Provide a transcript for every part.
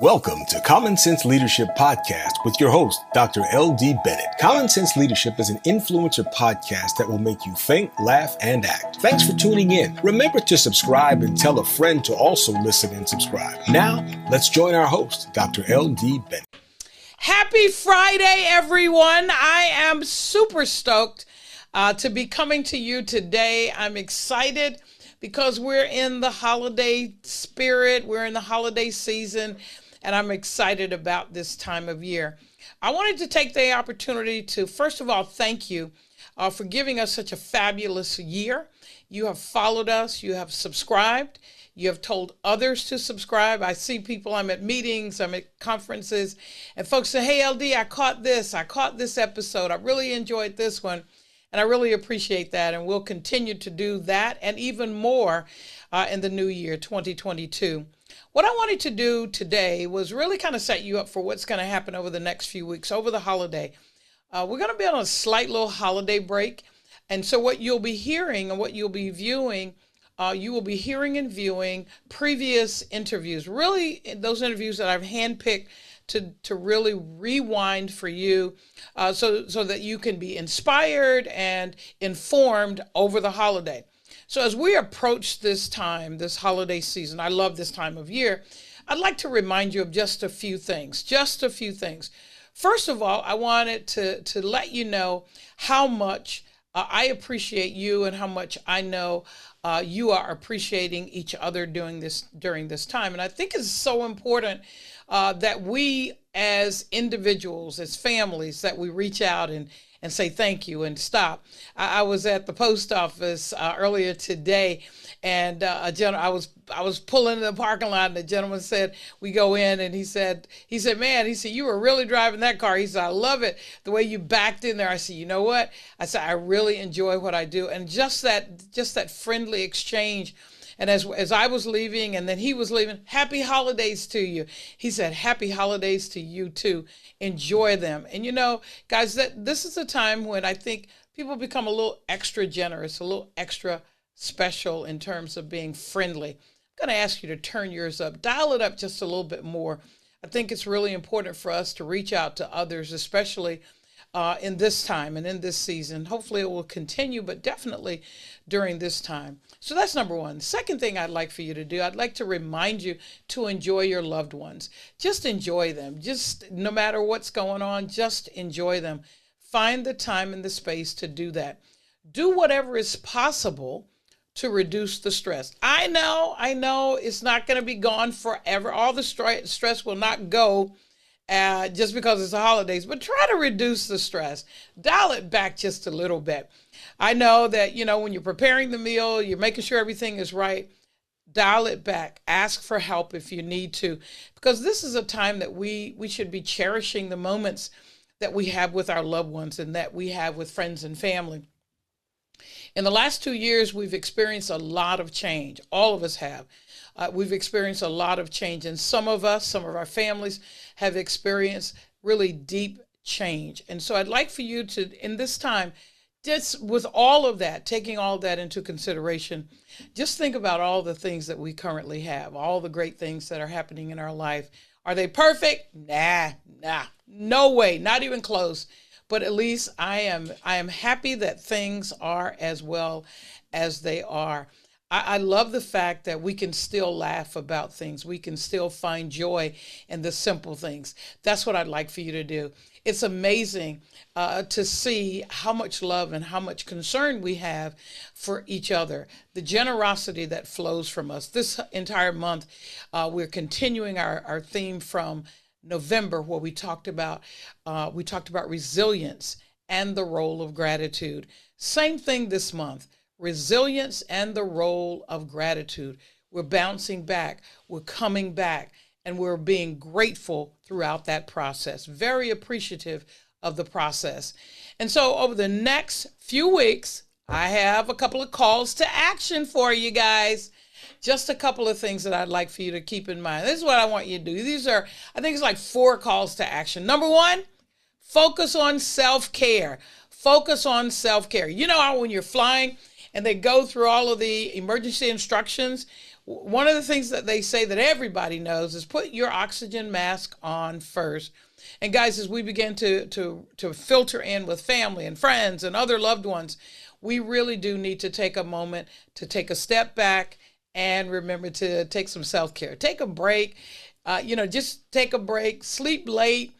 Welcome to Common Sense Leadership Podcast with your host, Dr. L.D. Bennett. Common Sense Leadership is an influencer podcast that will make you think, laugh, and act. Thanks for tuning in. Remember to subscribe and tell a friend to also listen and subscribe. Now, let's join our host, Dr. L.D. Bennett. Happy Friday, everyone. I am super stoked uh, to be coming to you today. I'm excited because we're in the holiday spirit, we're in the holiday season and I'm excited about this time of year. I wanted to take the opportunity to, first of all, thank you uh, for giving us such a fabulous year. You have followed us, you have subscribed, you have told others to subscribe. I see people, I'm at meetings, I'm at conferences, and folks say, Hey, LD, I caught this, I caught this episode, I really enjoyed this one. And I really appreciate that. And we'll continue to do that and even more uh, in the new year, 2022. What I wanted to do today was really kind of set you up for what's going to happen over the next few weeks, over the holiday. Uh, we're going to be on a slight little holiday break. And so, what you'll be hearing and what you'll be viewing, uh, you will be hearing and viewing previous interviews, really, those interviews that I've handpicked to, to really rewind for you uh, so, so that you can be inspired and informed over the holiday. So, as we approach this time, this holiday season, I love this time of year, I'd like to remind you of just a few things, just a few things. First of all, I wanted to, to let you know how much uh, I appreciate you and how much I know uh, you are appreciating each other during this during this time. And I think it's so important uh, that we, as individuals, as families, that we reach out and and say thank you and stop. I, I was at the post office uh, earlier today, and uh, a gen- I was I was pulling in the parking lot, and the gentleman said we go in, and he said he said, man, he said you were really driving that car. He said I love it the way you backed in there. I said, you know what? I said I really enjoy what I do, and just that just that friendly exchange and as as I was leaving and then he was leaving, happy holidays to you. He said, Happy holidays to you too. Enjoy them. And you know, guys, that this is a time when I think people become a little extra generous, a little extra special in terms of being friendly. I'm going to ask you to turn yours up, dial it up just a little bit more. I think it's really important for us to reach out to others, especially uh, in this time and in this season. Hopefully, it will continue, but definitely during this time. So that's number one. Second thing I'd like for you to do, I'd like to remind you to enjoy your loved ones. Just enjoy them. Just no matter what's going on, just enjoy them. Find the time and the space to do that. Do whatever is possible to reduce the stress. I know, I know it's not going to be gone forever. All the stress will not go uh, just because it's the holidays, but try to reduce the stress. Dial it back just a little bit. I know that, you know, when you're preparing the meal, you're making sure everything is right. Dial it back. Ask for help if you need to, because this is a time that we we should be cherishing the moments that we have with our loved ones and that we have with friends and family. In the last two years, we've experienced a lot of change. All of us have. Uh, we've experienced a lot of change, and some of us, some of our families, have experienced really deep change. And so I'd like for you to, in this time, just with all of that, taking all that into consideration, just think about all the things that we currently have, all the great things that are happening in our life. Are they perfect? Nah, nah, no way, not even close. But at least I am I am happy that things are as well as they are. I, I love the fact that we can still laugh about things. We can still find joy in the simple things. That's what I'd like for you to do. It's amazing uh, to see how much love and how much concern we have for each other, the generosity that flows from us. This entire month, uh, we're continuing our, our theme from November, where we talked about uh, we talked about resilience and the role of gratitude. Same thing this month resilience and the role of gratitude. We're bouncing back, we're coming back, and we're being grateful throughout that process, very appreciative of the process. And so, over the next few weeks, I have a couple of calls to action for you guys. Just a couple of things that I'd like for you to keep in mind. This is what I want you to do. These are, I think it's like four calls to action. Number one, focus on self care. Focus on self care. You know how when you're flying, and they go through all of the emergency instructions. one of the things that they say that everybody knows is put your oxygen mask on first. And guys, as we begin to to to filter in with family and friends and other loved ones, we really do need to take a moment to take a step back and remember to take some self care. Take a break. Uh, you know, just take a break. Sleep late.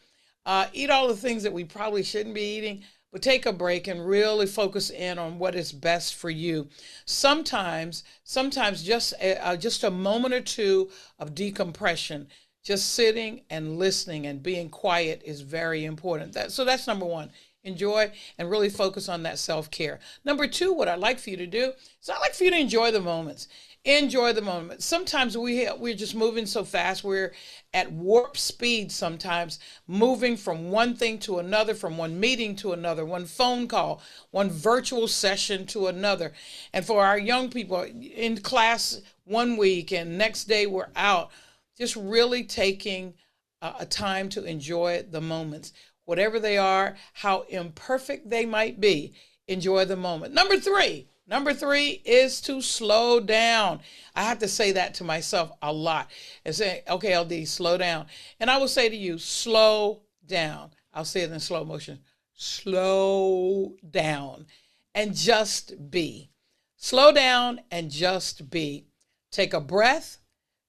Uh, eat all the things that we probably shouldn't be eating but take a break and really focus in on what is best for you. Sometimes, sometimes just a, uh, just a moment or two of decompression, just sitting and listening and being quiet is very important. That, so that's number one. Enjoy and really focus on that self care. Number two, what I'd like for you to do is I'd like for you to enjoy the moments enjoy the moment. Sometimes we we're just moving so fast. We're at warp speed sometimes, moving from one thing to another, from one meeting to another, one phone call, one virtual session to another. And for our young people in class one week and next day we're out, just really taking a, a time to enjoy the moments. Whatever they are, how imperfect they might be, enjoy the moment. Number three, Number three is to slow down. I have to say that to myself a lot and say, okay, LD, slow down. And I will say to you, slow down. I'll say it in slow motion. Slow down and just be. Slow down and just be. Take a breath,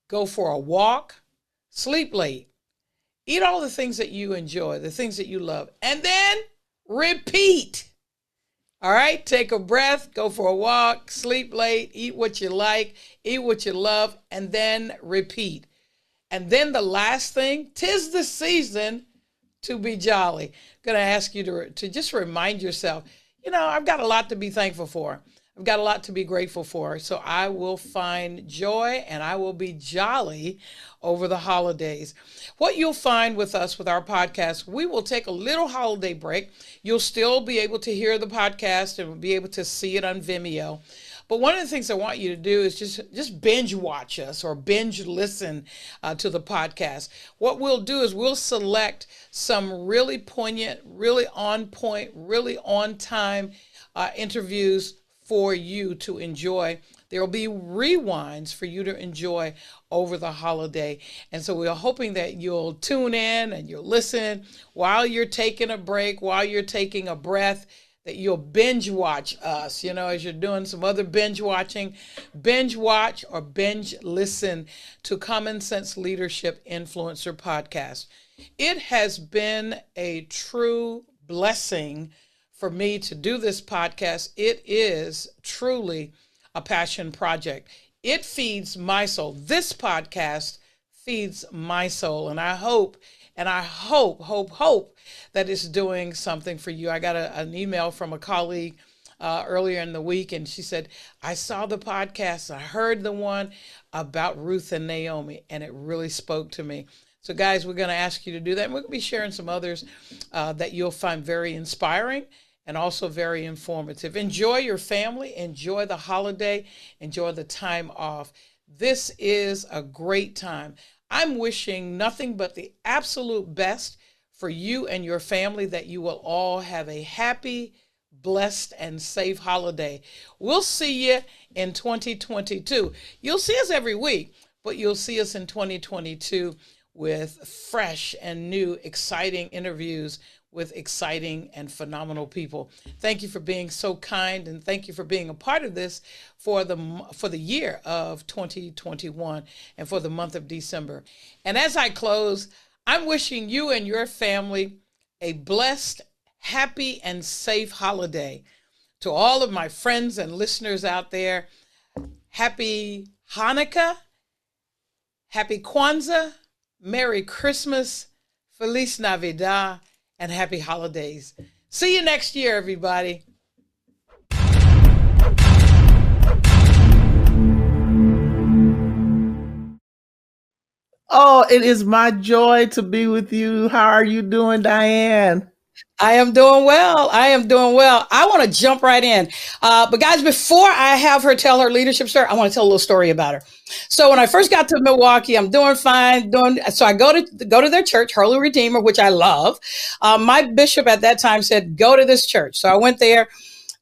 go for a walk, sleep late, eat all the things that you enjoy, the things that you love, and then repeat. All right, take a breath, go for a walk, sleep late, eat what you like, eat what you love, and then repeat. And then the last thing, tis the season to be jolly. I'm to ask you to, to just remind yourself, you know, I've got a lot to be thankful for. I've got a lot to be grateful for. So I will find joy and I will be jolly over the holidays. What you'll find with us with our podcast, we will take a little holiday break. You'll still be able to hear the podcast and be able to see it on Vimeo. But one of the things I want you to do is just just binge watch us or binge listen uh, to the podcast. What we'll do is we'll select some really poignant, really on point, really on time uh, interviews for you to enjoy. There will be rewinds for you to enjoy over the holiday. And so we're hoping that you'll tune in and you'll listen while you're taking a break, while you're taking a breath, that you'll binge watch us, you know, as you're doing some other binge watching, binge watch or binge listen to Common Sense Leadership Influencer Podcast. It has been a true blessing for me to do this podcast. It is truly a passion project. It feeds my soul. This podcast feeds my soul. And I hope, and I hope, hope, hope that it's doing something for you. I got a, an email from a colleague uh, earlier in the week, and she said, I saw the podcast, I heard the one about Ruth and Naomi, and it really spoke to me. So, guys, we're going to ask you to do that. And we're going to be sharing some others uh, that you'll find very inspiring and also very informative. Enjoy your family, enjoy the holiday, enjoy the time off. This is a great time. I'm wishing nothing but the absolute best for you and your family that you will all have a happy, blessed, and safe holiday. We'll see you in 2022. You'll see us every week, but you'll see us in 2022 with fresh and new, exciting interviews with exciting and phenomenal people. Thank you for being so kind and thank you for being a part of this for the for the year of 2021 and for the month of December. And as I close, I'm wishing you and your family a blessed, happy and safe holiday. To all of my friends and listeners out there, happy Hanukkah, happy Kwanzaa, Merry Christmas, Feliz Navidad and happy holidays. See you next year, everybody. Oh, it is my joy to be with you. How are you doing, Diane? I am doing well. I am doing well. I want to jump right in. Uh, but guys, before I have her tell her leadership story, I want to tell a little story about her. So when I first got to Milwaukee, I'm doing fine. Doing so, I go to go to their church, Holy Redeemer, which I love. Uh, my bishop at that time said, "Go to this church." So I went there,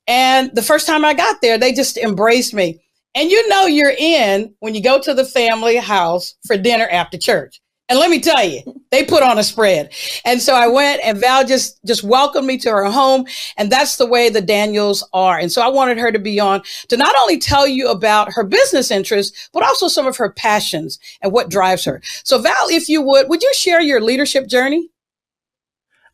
and the first time I got there, they just embraced me. And you know you're in when you go to the family house for dinner after church. And let me tell you, they put on a spread. And so I went and Val just, just welcomed me to her home. And that's the way the Daniels are. And so I wanted her to be on to not only tell you about her business interests, but also some of her passions and what drives her. So Val, if you would, would you share your leadership journey?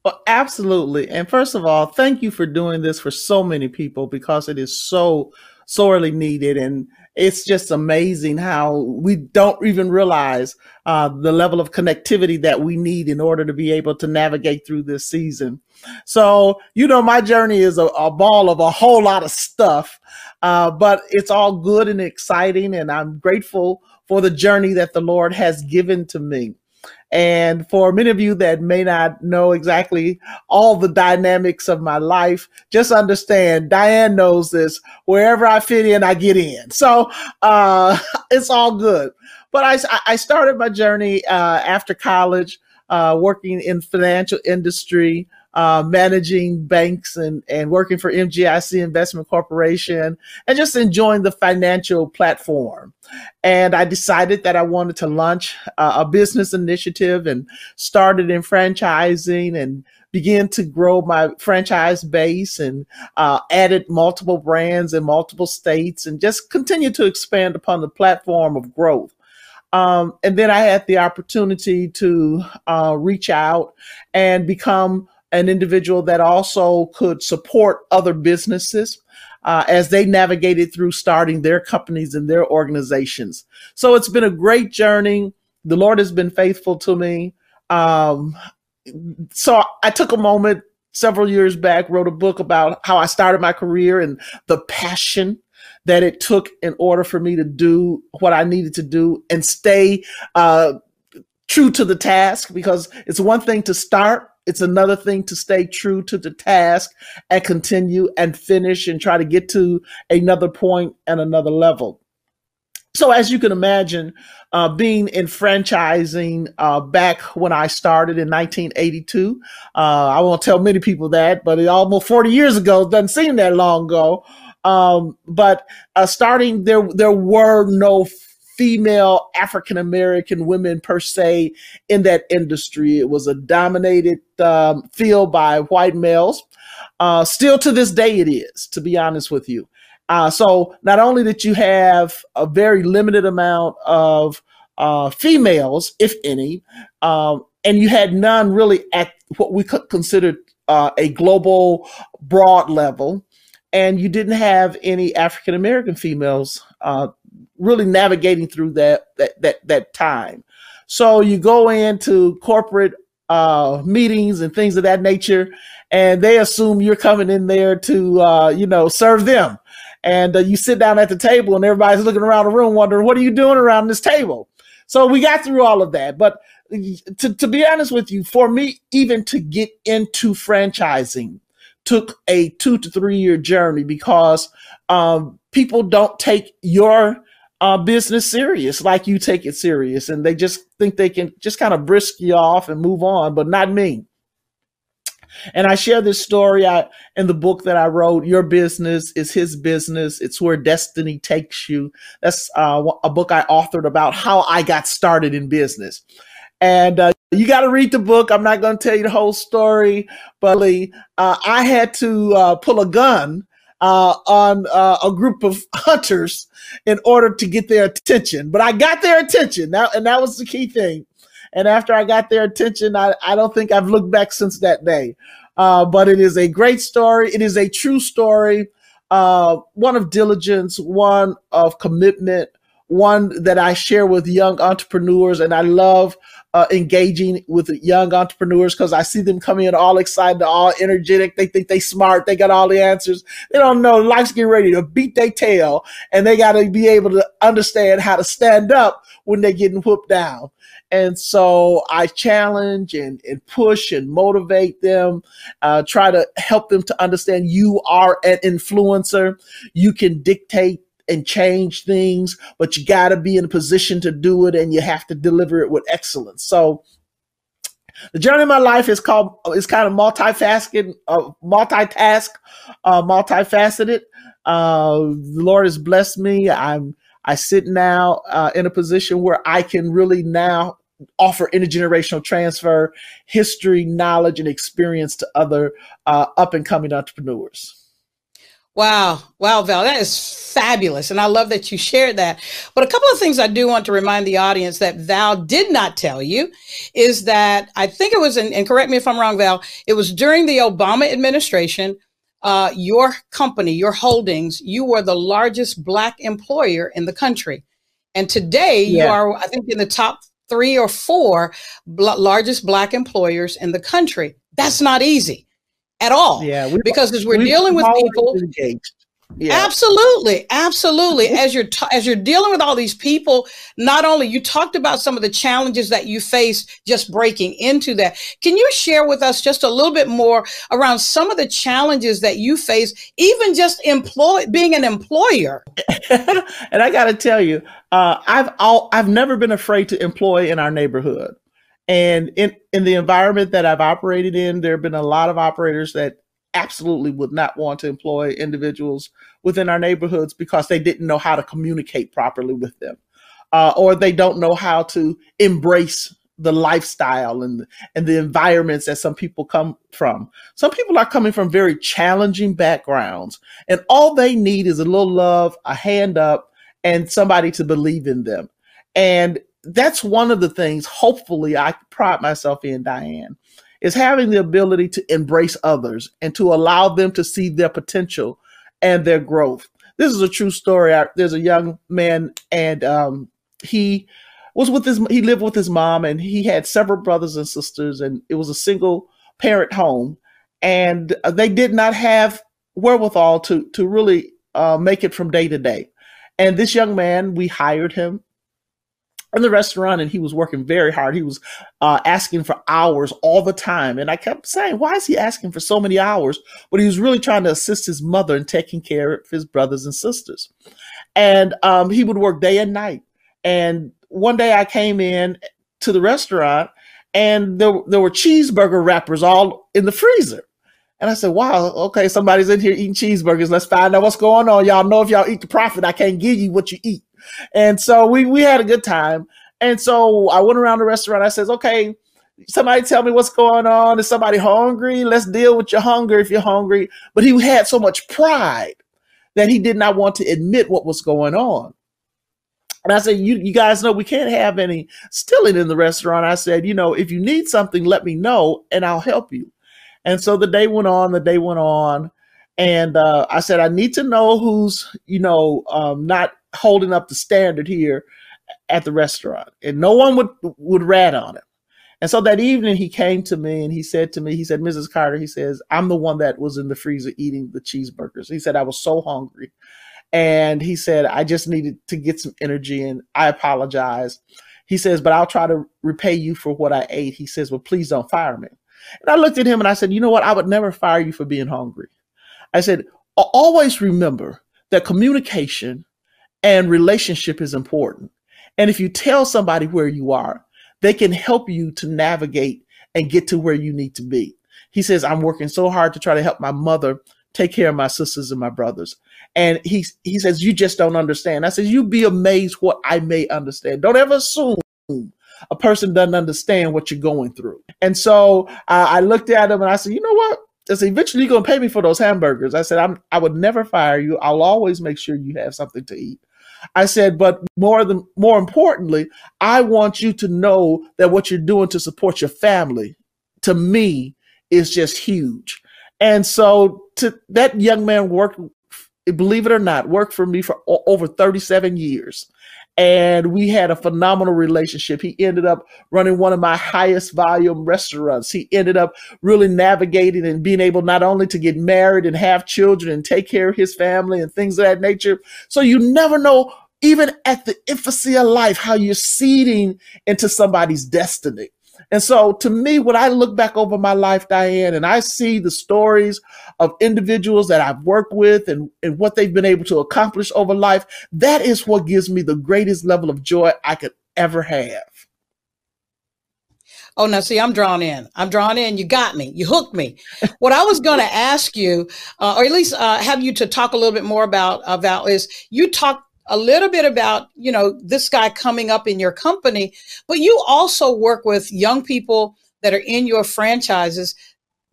Well, absolutely. And first of all, thank you for doing this for so many people because it is so sorely needed. And it's just amazing how we don't even realize uh, the level of connectivity that we need in order to be able to navigate through this season. So, you know, my journey is a, a ball of a whole lot of stuff, uh, but it's all good and exciting. And I'm grateful for the journey that the Lord has given to me. And for many of you that may not know exactly all the dynamics of my life, just understand Diane knows this. Wherever I fit in, I get in. So uh, it's all good. But I, I started my journey uh, after college, uh, working in financial industry uh, managing banks and, and working for MGIC Investment Corporation and just enjoying the financial platform. And I decided that I wanted to launch uh, a business initiative and started in franchising and began to grow my franchise base and uh, added multiple brands in multiple states and just continue to expand upon the platform of growth. Um, and then I had the opportunity to uh, reach out and become an individual that also could support other businesses uh, as they navigated through starting their companies and their organizations. So it's been a great journey. The Lord has been faithful to me. Um, so I took a moment several years back, wrote a book about how I started my career and the passion that it took in order for me to do what I needed to do and stay uh, true to the task because it's one thing to start it's another thing to stay true to the task and continue and finish and try to get to another point and another level. So, as you can imagine, uh, being in franchising uh, back when I started in 1982, uh, I won't tell many people that, but it almost 40 years ago doesn't seem that long ago. Um, but uh, starting there, there were no female African American women per se in that industry. It was a dominated um, field by white males. Uh, still to this day, it is, to be honest with you. Uh, so not only did you have a very limited amount of uh, females, if any, um, and you had none really at what we could consider uh, a global broad level, and you didn't have any African American females uh, really navigating through that that that that time. So you go into corporate uh, meetings and things of that nature, and they assume you're coming in there to uh, you know serve them. And uh, you sit down at the table, and everybody's looking around the room, wondering what are you doing around this table. So we got through all of that, but to, to be honest with you, for me, even to get into franchising took a two to three year journey because um, people don't take your uh, business serious like you take it serious and they just think they can just kind of brisk you off and move on but not me. And i share this story I, in the book that i wrote your business is his business it's where destiny takes you. That's uh, a book i authored about how i got started in business. And uh, you got to read the book. I'm not going to tell you the whole story, but uh, I had to uh, pull a gun uh, on uh, a group of hunters in order to get their attention. But I got their attention, that, and that was the key thing. And after I got their attention, I, I don't think I've looked back since that day. Uh, but it is a great story. It is a true story, uh, one of diligence, one of commitment, one that I share with young entrepreneurs. And I love uh, engaging with young entrepreneurs because I see them coming in all excited, all energetic. They think they smart. They got all the answers. They don't know life's getting ready to beat their tail and they got to be able to understand how to stand up when they're getting whooped down. And so I challenge and, and push and motivate them, uh, try to help them to understand you are an influencer. You can dictate and change things, but you got to be in a position to do it and you have to deliver it with excellence. So the journey of my life is called is kind of multifaceted, uh, multitask, uh, multifaceted. Uh, the Lord has blessed me. I'm I sit now uh, in a position where I can really now offer intergenerational transfer, history, knowledge, and experience to other uh, up and coming entrepreneurs. Wow. Wow, Val, that is fabulous. And I love that you shared that. But a couple of things I do want to remind the audience that Val did not tell you is that I think it was, in, and correct me if I'm wrong, Val, it was during the Obama administration, uh, your company, your holdings, you were the largest Black employer in the country. And today yeah. you are, I think, in the top three or four bl- largest Black employers in the country. That's not easy at all. Yeah, we, because as we're dealing with people. Yeah. Absolutely, absolutely. As you're t- as you're dealing with all these people, not only you talked about some of the challenges that you face just breaking into that. Can you share with us just a little bit more around some of the challenges that you face, even just employ being an employer? and I got to tell you, uh, I've all, I've never been afraid to employ in our neighborhood. And in, in the environment that I've operated in, there have been a lot of operators that absolutely would not want to employ individuals within our neighborhoods because they didn't know how to communicate properly with them, uh, or they don't know how to embrace the lifestyle and and the environments that some people come from. Some people are coming from very challenging backgrounds, and all they need is a little love, a hand up, and somebody to believe in them. And that's one of the things, hopefully, I pride myself in, Diane, is having the ability to embrace others and to allow them to see their potential and their growth. This is a true story. there's a young man, and um, he was with his, he lived with his mom, and he had several brothers and sisters, and it was a single parent home. And they did not have wherewithal to, to really uh, make it from day to day. And this young man, we hired him in the restaurant and he was working very hard. He was uh, asking for hours all the time. And I kept saying, why is he asking for so many hours? But he was really trying to assist his mother in taking care of his brothers and sisters. And um, he would work day and night. And one day I came in to the restaurant and there, there were cheeseburger wrappers all in the freezer. And I said, wow, okay, somebody's in here eating cheeseburgers. Let's find out what's going on. Y'all know if y'all eat the profit, I can't give you what you eat. And so we we had a good time. And so I went around the restaurant. I says, okay, somebody tell me what's going on. Is somebody hungry? Let's deal with your hunger if you're hungry. But he had so much pride that he did not want to admit what was going on. And I said, you, you guys know we can't have any stealing in the restaurant. I said, you know, if you need something, let me know and I'll help you. And so the day went on, the day went on. And uh, I said, I need to know who's, you know, um, not holding up the standard here at the restaurant, and no one would would rat on him. And so that evening he came to me and he said to me, he said, Mrs. Carter, he says, I'm the one that was in the freezer eating the cheeseburgers. He said, I was so hungry. And he said, I just needed to get some energy and I apologize. He says, but I'll try to repay you for what I ate. He says, well, please don't fire me. And I looked at him and I said, you know what? I would never fire you for being hungry. I said, always remember that communication and relationship is important. And if you tell somebody where you are, they can help you to navigate and get to where you need to be. He says, I'm working so hard to try to help my mother take care of my sisters and my brothers. And he, he says, You just don't understand. I said, You'd be amazed what I may understand. Don't ever assume a person doesn't understand what you're going through. And so I looked at him and I said, You know what? I said, eventually you're gonna pay me for those hamburgers. I said, I'm I would never fire you. I'll always make sure you have something to eat. I said, but more than more importantly, I want you to know that what you're doing to support your family, to me, is just huge. And so to that young man worked, believe it or not, worked for me for over 37 years and we had a phenomenal relationship. He ended up running one of my highest volume restaurants. He ended up really navigating and being able not only to get married and have children and take care of his family and things of that nature. So you never know, even at the infancy of life, how you're seeding into somebody's destiny. And so to me, when I look back over my life, Diane, and I see the stories of individuals that I've worked with and, and what they've been able to accomplish over life, that is what gives me the greatest level of joy I could ever have. Oh, now see, I'm drawn in. I'm drawn in. You got me. You hooked me. what I was going to ask you, uh, or at least uh, have you to talk a little bit more about, about is you talked a little bit about, you know, this guy coming up in your company, but you also work with young people that are in your franchises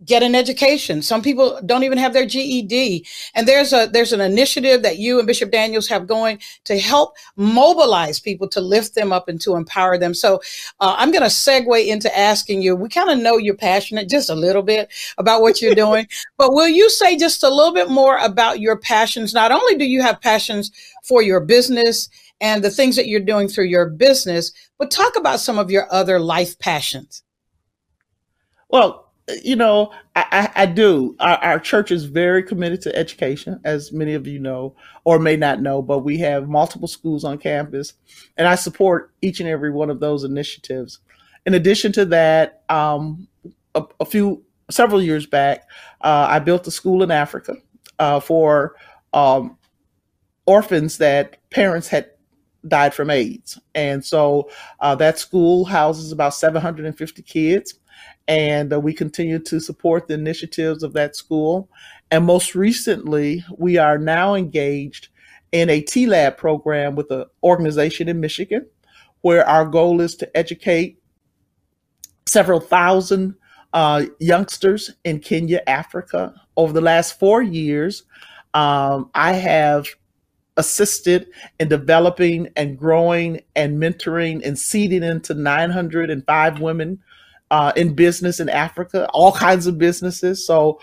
get an education. Some people don't even have their GED. And there's a there's an initiative that you and Bishop Daniels have going to help mobilize people to lift them up and to empower them. So uh, I'm going to segue into asking you. We kind of know you're passionate just a little bit about what you're doing, but will you say just a little bit more about your passions? Not only do you have passions for your business and the things that you're doing through your business, but talk about some of your other life passions. Well, you know, I, I, I do. Our, our, church is very committed to education, as many of you know or may not know, but we have multiple schools on campus, and I support each and every one of those initiatives. In addition to that, um, a, a, few several years back, uh, I built a school in Africa uh, for um, orphans that parents had died from AIDS, and so uh, that school houses about 750 kids and uh, we continue to support the initiatives of that school. And most recently, we are now engaged in a T-Lab program with an organization in Michigan, where our goal is to educate several thousand uh, youngsters in Kenya, Africa. Over the last four years, um, I have assisted in developing and growing and mentoring and seeding into 905 women uh, in business in Africa, all kinds of businesses. So,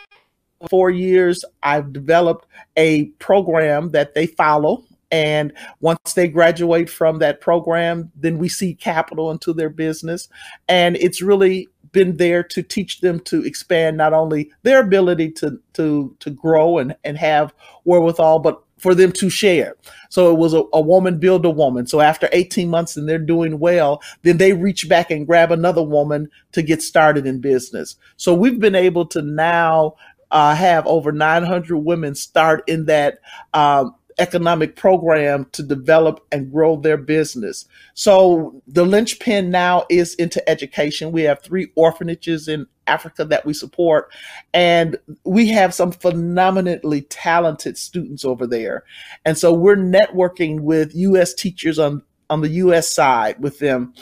four years, I've developed a program that they follow. And once they graduate from that program, then we see capital into their business. And it's really been there to teach them to expand not only their ability to to to grow and, and have wherewithal, but for them to share. So it was a, a, woman build a woman. So after 18 months and they're doing well, then they reach back and grab another woman to get started in business. So we've been able to now uh, have over 900 women start in that um, economic program to develop and grow their business. So the linchpin now is into education. We have three orphanages in Africa that we support, and we have some phenomenally talented students over there. And so we're networking with U.S. teachers on on the US side with them.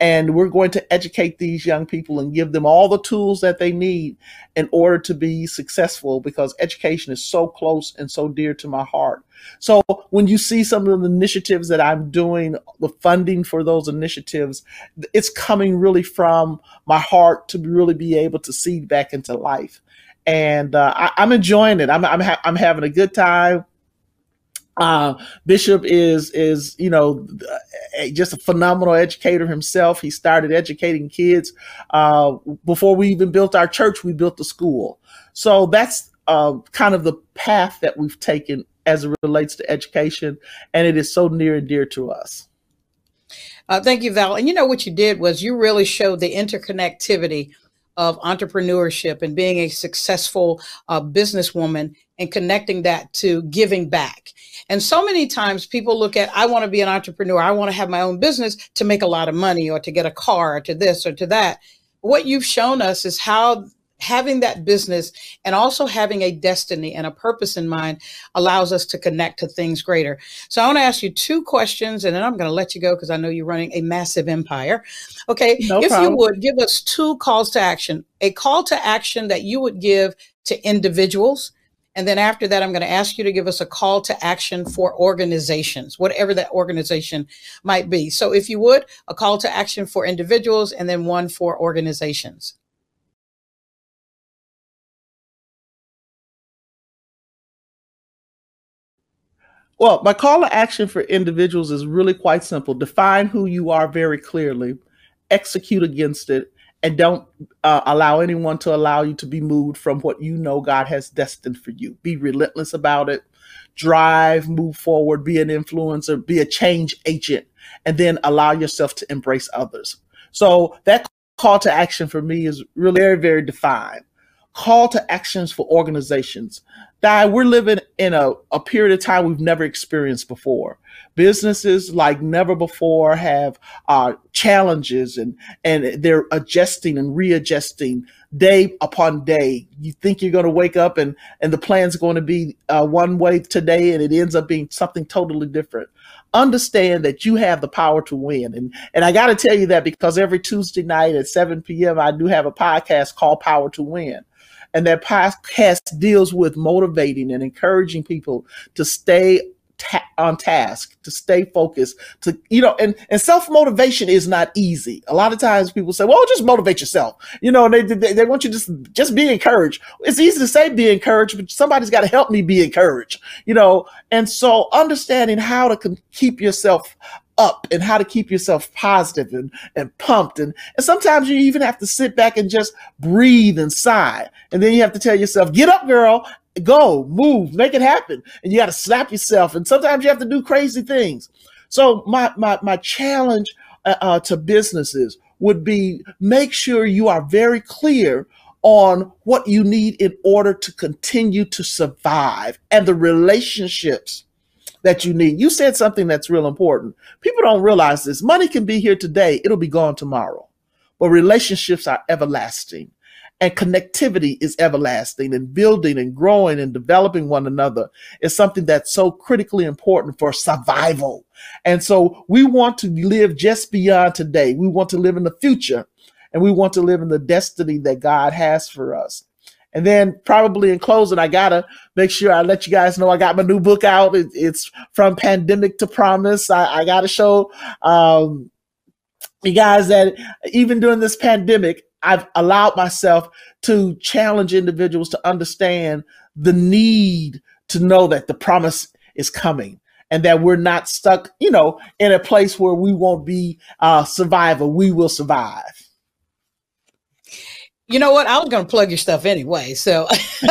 And we're going to educate these young people and give them all the tools that they need in order to be successful because education is so close and so dear to my heart. So when you see some of the initiatives that I'm doing, the funding for those initiatives, it's coming really from my heart to really be able to seed back into life. And uh, I, am enjoying it. I'm, I'm, ha- I'm having a good time uh, Bishop is is you know just a phenomenal educator himself. He started educating kids uh, before we even built our church. We built the school, so that's uh, kind of the path that we've taken as it relates to education, and it is so near and dear to us. Uh, thank you, Val. And you know what you did was you really showed the interconnectivity of entrepreneurship and being a successful uh, businesswoman and connecting that to giving back. And so many times people look at, I want to be an entrepreneur. I want to have my own business to make a lot of money or to get a car or to this or to that. What you've shown us is how having that business and also having a destiny and a purpose in mind allows us to connect to things greater. So I want to ask you two questions and then I'm going to let you go because I know you're running a massive empire. Okay. No if problem. you would give us two calls to action, a call to action that you would give to individuals. And then after that, I'm going to ask you to give us a call to action for organizations, whatever that organization might be. So if you would, a call to action for individuals and then one for organizations. Well, my call to action for individuals is really quite simple. Define who you are very clearly, execute against it, and don't uh, allow anyone to allow you to be moved from what you know God has destined for you. Be relentless about it. Drive, move forward, be an influencer, be a change agent, and then allow yourself to embrace others. So that call to action for me is really very, very defined. Call to actions for organizations. Di, we're living in a, a period of time we've never experienced before. Businesses like never before have uh, challenges and, and they're adjusting and readjusting day upon day. You think you're going to wake up and, and the plan's going to be uh, one way today and it ends up being something totally different. Understand that you have the power to win. And, and I got to tell you that because every Tuesday night at 7 p.m., I do have a podcast called Power to Win. And that podcast deals with motivating and encouraging people to stay ta- on task, to stay focused, to, you know, and, and self motivation is not easy. A lot of times people say, well, just motivate yourself, you know, they, they, they want you to just, just be encouraged. It's easy to say be encouraged, but somebody's got to help me be encouraged, you know, and so understanding how to keep yourself up and how to keep yourself positive and, and pumped. And, and sometimes you even have to sit back and just breathe and sigh. And then you have to tell yourself, get up, girl, go, move, make it happen. And you got to slap yourself. And sometimes you have to do crazy things. So my, my, my challenge uh, uh, to businesses would be make sure you are very clear on what you need in order to continue to survive and the relationships that you need. You said something that's real important. People don't realize this. Money can be here today, it'll be gone tomorrow. But relationships are everlasting and connectivity is everlasting and building and growing and developing one another is something that's so critically important for survival. And so we want to live just beyond today. We want to live in the future and we want to live in the destiny that God has for us. And then probably in closing, I gotta make sure I let you guys know I got my new book out. It, it's from pandemic to promise. I, I gotta show um, you guys that even during this pandemic, I've allowed myself to challenge individuals to understand the need to know that the promise is coming and that we're not stuck, you know, in a place where we won't be uh, survivor. We will survive. You know what? I was going to plug your stuff anyway. So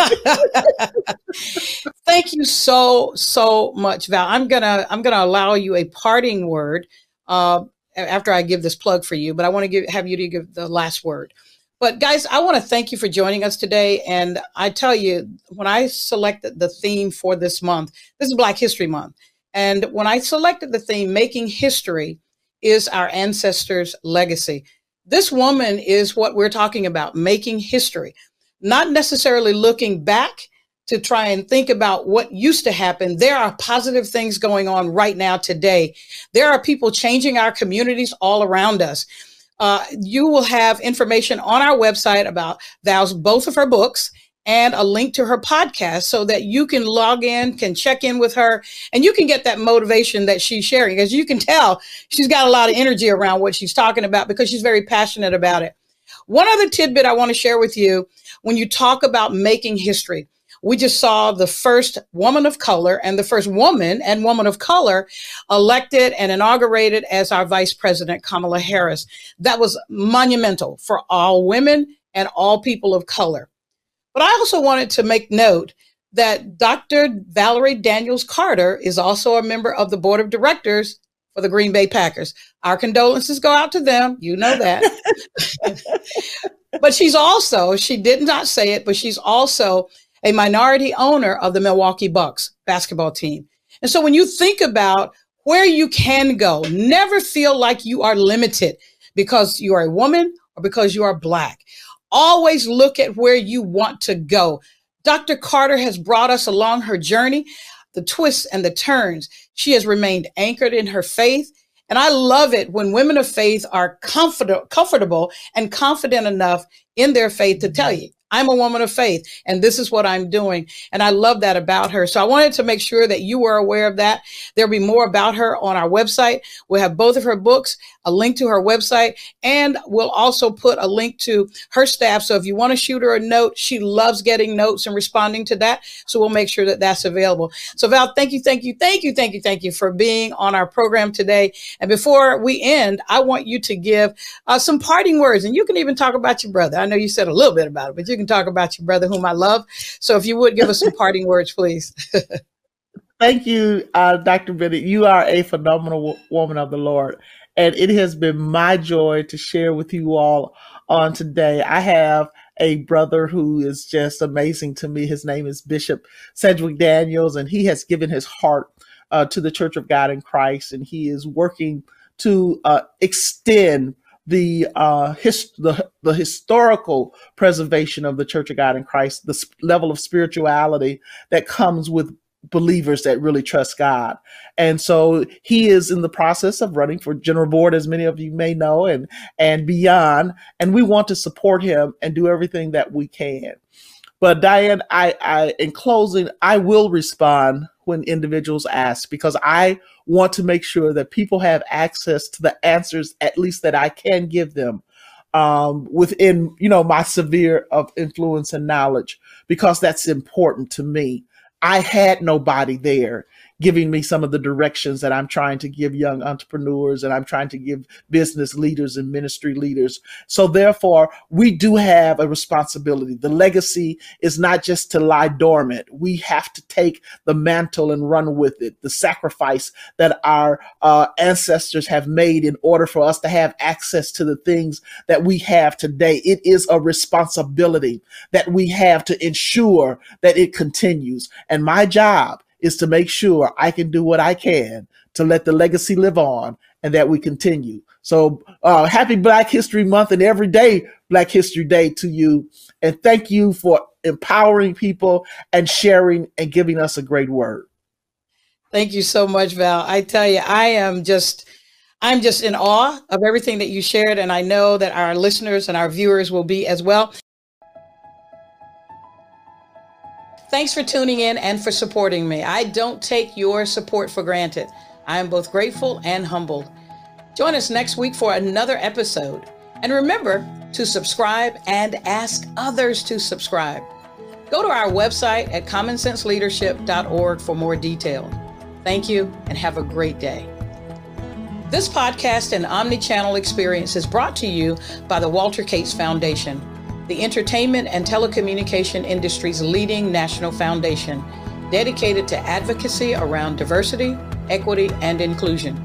thank you so, so much, Val. I'm going to, I'm going to allow you a parting word, uh, after I give this plug for you, but I want to give, have you to give the last word. But guys, I want to thank you for joining us today. And I tell you, when I selected the theme for this month, this is Black History Month. And when I selected the theme, making history is our ancestors' legacy. This woman is what we're talking about, making history, not necessarily looking back to try and think about what used to happen. There are positive things going on right now today. There are people changing our communities all around us. Uh, you will have information on our website about Val's both of her books and a link to her podcast so that you can log in, can check in with her, and you can get that motivation that she's sharing. As you can tell, she's got a lot of energy around what she's talking about because she's very passionate about it. One other tidbit I want to share with you when you talk about making history we just saw the first woman of color and the first woman and woman of color elected and inaugurated as our vice president, Kamala Harris. That was monumental for all women and all people of color. But I also wanted to make note that Dr. Valerie Daniels Carter is also a member of the board of directors for the Green Bay Packers. Our condolences go out to them. You know that. but she's also, she did not say it, but she's also a minority owner of the Milwaukee Bucks basketball team. And so when you think about where you can go, never feel like you are limited because you are a woman or because you are black. Always look at where you want to go. Dr. Carter has brought us along her journey, the twists and the turns. She has remained anchored in her faith. And I love it when women of faith are comfort- comfortable and confident enough in their faith to tell you, I'm a woman of faith and this is what I'm doing. And I love that about her. So I wanted to make sure that you were aware of that. There'll be more about her on our website. We'll have both of her books, a link to her website, and we'll also put a link to her staff. So if you want to shoot her a note, she loves getting notes and responding to that. So we'll make sure that that's available. So Val, thank you, thank you, thank you, thank you, thank you for being on our program today. And before we end, I want you to give uh, some parting words and you can even talk about your brother. I know you said a little bit about it, but you can talk about your brother whom I love. So if you would give us some parting words, please. Thank you, uh, Dr. Bennett. You are a phenomenal w- woman of the Lord. And it has been my joy to share with you all on today. I have a brother who is just amazing to me. His name is Bishop Sedgwick Daniels, and he has given his heart uh, to the Church of God in Christ, and he is working to uh, extend the, uh, his, the the historical preservation of the Church of God in Christ, the level of spirituality that comes with believers that really trust God. And so he is in the process of running for general board, as many of you may know, and and beyond. And we want to support him and do everything that we can. But Diane, I, I in closing, I will respond when individuals ask because I want to make sure that people have access to the answers, at least that I can give them um, within, you know, my severe of influence and knowledge, because that's important to me. I had nobody there giving me some of the directions that I'm trying to give young entrepreneurs and I'm trying to give business leaders and ministry leaders. So therefore, we do have a responsibility. The legacy is not just to lie dormant. We have to take the mantle and run with it. The sacrifice that our uh, ancestors have made in order for us to have access to the things that we have today. It is a responsibility that we have to ensure that it continues. And my job is to make sure I can do what I can to let the legacy live on and that we continue. So uh, happy Black History Month and every day Black History Day to you. And thank you for empowering people and sharing and giving us a great word. Thank you so much, Val. I tell you, I am just. I'm just in awe of everything that you shared, and I know that our listeners and our viewers will be as well. Thanks for tuning in and for supporting me. I don't take your support for granted. I am both grateful and humbled. Join us next week for another episode. And remember to subscribe and ask others to subscribe. Go to our website at commonsenseleadership.org for more details. Thank you and have a great day. This podcast and omni-channel experience is brought to you by the Walter Kaitz Foundation the entertainment and telecommunication industry's leading national foundation dedicated to advocacy around diversity, equity, and inclusion.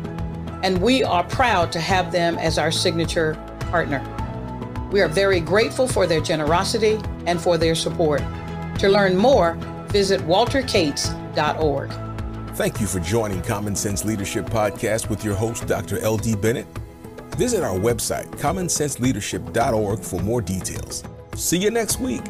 And we are proud to have them as our signature partner. We are very grateful for their generosity and for their support. To learn more, visit walterkaitz.org. Thank you for joining Common Sense Leadership Podcast with your host, Dr. L.D. Bennett. Visit our website, commonsenseleadership.org, for more details. See you next week.